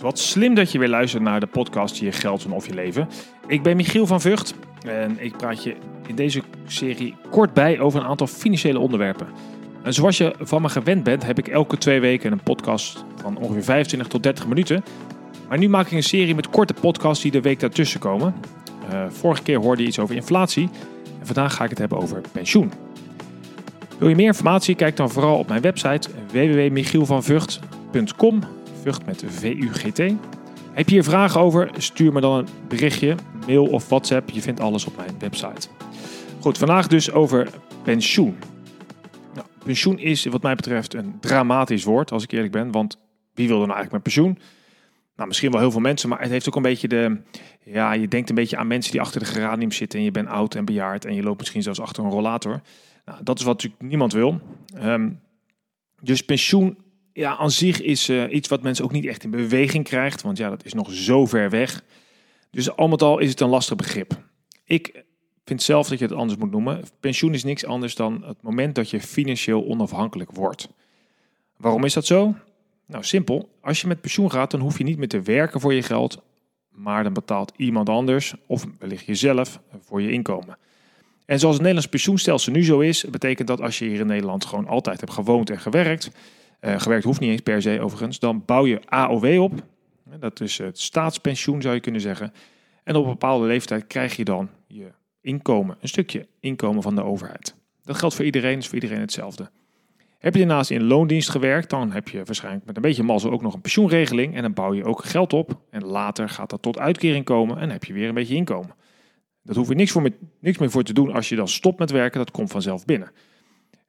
Wat slim dat je weer luistert naar de podcast Je Geld en Of Je Leven. Ik ben Michiel van Vught en ik praat je in deze serie kort bij over een aantal financiële onderwerpen. En zoals je van me gewend bent, heb ik elke twee weken een podcast van ongeveer 25 tot 30 minuten. Maar nu maak ik een serie met korte podcasts die de week daartussen komen. Uh, vorige keer hoorde je iets over inflatie en vandaag ga ik het hebben over pensioen. Wil je meer informatie? Kijk dan vooral op mijn website www.michielvanvugt.com Vught met V-U-G-T. Heb je hier vragen over? Stuur me dan een berichtje, mail of WhatsApp. Je vindt alles op mijn website. Goed, vandaag dus over pensioen. Nou, pensioen is wat mij betreft een dramatisch woord, als ik eerlijk ben. Want wie wil er nou eigenlijk met pensioen? Nou, misschien wel heel veel mensen, maar het heeft ook een beetje de... Ja, je denkt een beetje aan mensen die achter de geranium zitten en je bent oud en bejaard en je loopt misschien zelfs achter een rollator. Nou, dat is wat natuurlijk niemand wil. Um, dus pensioen ja, aan zich is uh, iets wat mensen ook niet echt in beweging krijgt. Want ja, dat is nog zo ver weg. Dus al met al is het een lastig begrip. Ik vind zelf dat je het anders moet noemen. Pensioen is niks anders dan het moment dat je financieel onafhankelijk wordt. Waarom is dat zo? Nou, simpel. Als je met pensioen gaat, dan hoef je niet meer te werken voor je geld. Maar dan betaalt iemand anders, of wellicht jezelf, voor je inkomen. En zoals het Nederlands pensioenstelsel nu zo is, betekent dat als je hier in Nederland gewoon altijd hebt gewoond en gewerkt, uh, gewerkt hoeft niet eens per se overigens. Dan bouw je AOW op. Dat is het staatspensioen zou je kunnen zeggen. En op een bepaalde leeftijd krijg je dan je inkomen, een stukje inkomen van de overheid. Dat geldt voor iedereen, is voor iedereen hetzelfde. Heb je daarnaast in loondienst gewerkt, dan heb je waarschijnlijk met een beetje mazzel ook nog een pensioenregeling. En dan bouw je ook geld op. En later gaat dat tot uitkering komen en heb je weer een beetje inkomen. Dat hoef je niks, voor niks meer voor te doen als je dan stopt met werken. Dat komt vanzelf binnen.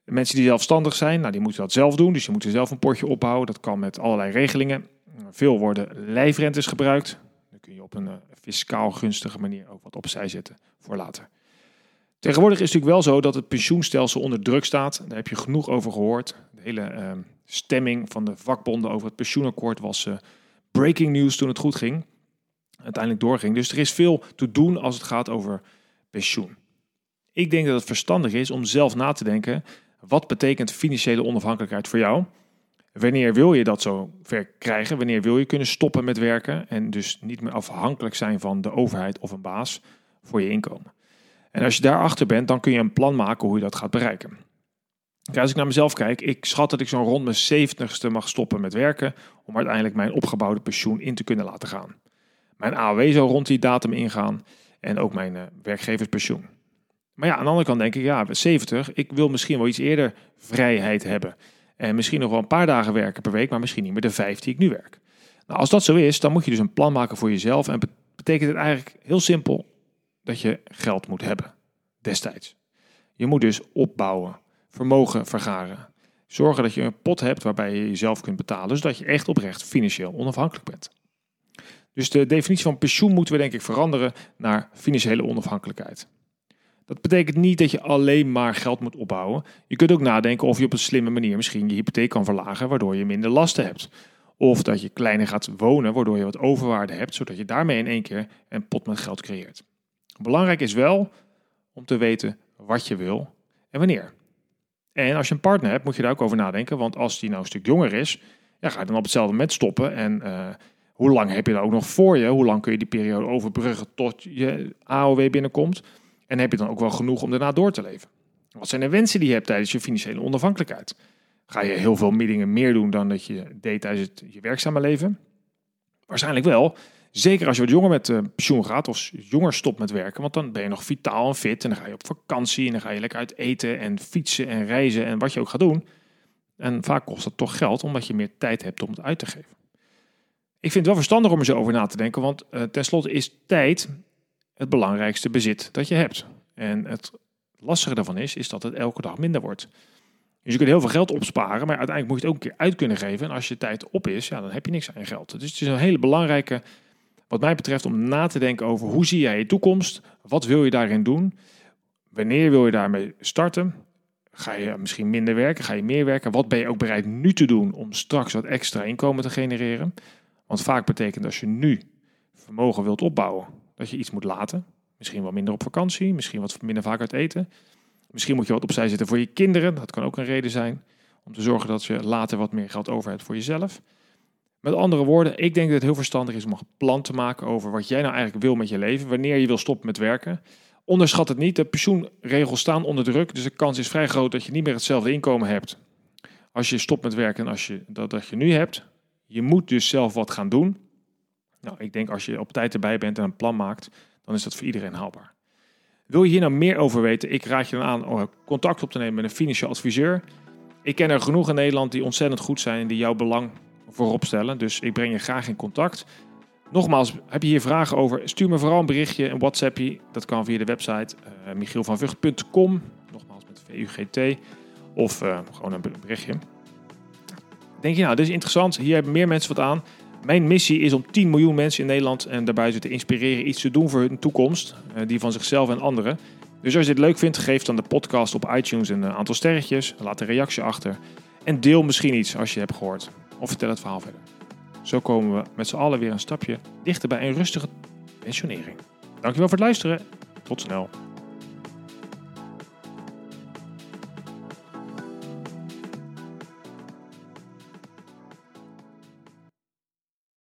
Mensen die zelfstandig zijn, nou, die moeten dat zelf doen. Dus je moet er zelf een potje ophouden. Dat kan met allerlei regelingen. Veel worden lijfrentes gebruikt. Dan kun je op een uh, fiscaal gunstige manier ook wat opzij zetten voor later. Tegenwoordig is het natuurlijk wel zo dat het pensioenstelsel onder druk staat. Daar heb je genoeg over gehoord. De hele uh, stemming van de vakbonden over het pensioenakkoord was uh, breaking news toen het goed ging. Uiteindelijk doorging. Dus er is veel te doen als het gaat over pensioen. Ik denk dat het verstandig is om zelf na te denken wat betekent financiële onafhankelijkheid voor jou? Wanneer wil je dat zo ver krijgen? Wanneer wil je kunnen stoppen met werken en dus niet meer afhankelijk zijn van de overheid of een baas voor je inkomen? En als je daarachter bent, dan kun je een plan maken hoe je dat gaat bereiken. als ik naar mezelf kijk, ik schat dat ik zo'n rond mijn 70ste mag stoppen met werken om uiteindelijk mijn opgebouwde pensioen in te kunnen laten gaan. Mijn AOW zou rond die datum ingaan en ook mijn uh, werkgeverspensioen. Maar ja, aan de andere kant denk ik, ja, 70, ik wil misschien wel iets eerder vrijheid hebben. En misschien nog wel een paar dagen werken per week, maar misschien niet meer de vijf die ik nu werk. Nou, als dat zo is, dan moet je dus een plan maken voor jezelf. En betekent het eigenlijk heel simpel dat je geld moet hebben, destijds. Je moet dus opbouwen, vermogen vergaren. Zorgen dat je een pot hebt waarbij je jezelf kunt betalen, zodat je echt oprecht financieel onafhankelijk bent. Dus de definitie van pensioen moeten we denk ik veranderen naar financiële onafhankelijkheid. Dat betekent niet dat je alleen maar geld moet opbouwen. Je kunt ook nadenken of je op een slimme manier misschien je hypotheek kan verlagen, waardoor je minder lasten hebt. Of dat je kleiner gaat wonen, waardoor je wat overwaarde hebt, zodat je daarmee in één keer een pot met geld creëert. Belangrijk is wel om te weten wat je wil en wanneer. En als je een partner hebt, moet je daar ook over nadenken. Want als die nou een stuk jonger is, ja, ga je dan op hetzelfde moment stoppen. En uh, hoe lang heb je dan ook nog voor je? Hoe lang kun je die periode overbruggen tot je AOW binnenkomt? En heb je dan ook wel genoeg om daarna door te leven? Wat zijn de wensen die je hebt tijdens je financiële onafhankelijkheid? Ga je heel veel dingen meer doen dan dat je deed tijdens het, je werkzame leven? Waarschijnlijk wel. Zeker als je wat jonger met uh, pensioen gaat of jonger stopt met werken. Want dan ben je nog vitaal en fit. En dan ga je op vakantie en dan ga je lekker uit eten en fietsen en reizen en wat je ook gaat doen. En vaak kost dat toch geld omdat je meer tijd hebt om het uit te geven. Ik vind het wel verstandig om er zo over na te denken. Want uh, tenslotte is tijd het belangrijkste bezit dat je hebt. En het lastige daarvan is, is dat het elke dag minder wordt. Dus je kunt heel veel geld opsparen, maar uiteindelijk moet je het ook een keer uit kunnen geven. En als je tijd op is, ja, dan heb je niks aan je geld. Dus het is een hele belangrijke, wat mij betreft, om na te denken over hoe zie jij je toekomst? Wat wil je daarin doen? Wanneer wil je daarmee starten? Ga je misschien minder werken? Ga je meer werken? Wat ben je ook bereid nu te doen om straks wat extra inkomen te genereren? Want vaak betekent als je nu vermogen wilt opbouwen, dat je iets moet laten. Misschien wel minder op vakantie, misschien wat minder vaak uit eten. Misschien moet je wat opzij zetten voor je kinderen. Dat kan ook een reden zijn om te zorgen dat je later wat meer geld over hebt voor jezelf. Met andere woorden, ik denk dat het heel verstandig is om een plan te maken over wat jij nou eigenlijk wil met je leven, wanneer je wil stoppen met werken. Onderschat het niet, de pensioenregels staan onder druk, dus de kans is vrij groot dat je niet meer hetzelfde inkomen hebt als je stopt met werken en als je, dat, dat je nu hebt. Je moet dus zelf wat gaan doen. Nou, ik denk als je op tijd erbij bent en een plan maakt, dan is dat voor iedereen haalbaar. Wil je hier nou meer over weten? Ik raad je dan aan om contact op te nemen met een financieel adviseur. Ik ken er genoeg in Nederland die ontzettend goed zijn en die jouw belang voorop stellen. Dus ik breng je graag in contact. Nogmaals, heb je hier vragen over? Stuur me vooral een berichtje, een WhatsAppje. Dat kan via de website uh, michielvanvugt.com. Nogmaals met VUGT. Of uh, gewoon een berichtje. Denk je nou, dit is interessant. Hier hebben meer mensen wat aan. Mijn missie is om 10 miljoen mensen in Nederland en daarbij te inspireren iets te doen voor hun toekomst. Uh, die van zichzelf en anderen. Dus als je dit leuk vindt, geef dan de podcast op iTunes een aantal sterretjes. Laat een reactie achter. En deel misschien iets als je hebt gehoord. Of vertel het verhaal verder. Zo komen we met z'n allen weer een stapje dichter bij een rustige pensionering. Dankjewel voor het luisteren. Tot snel.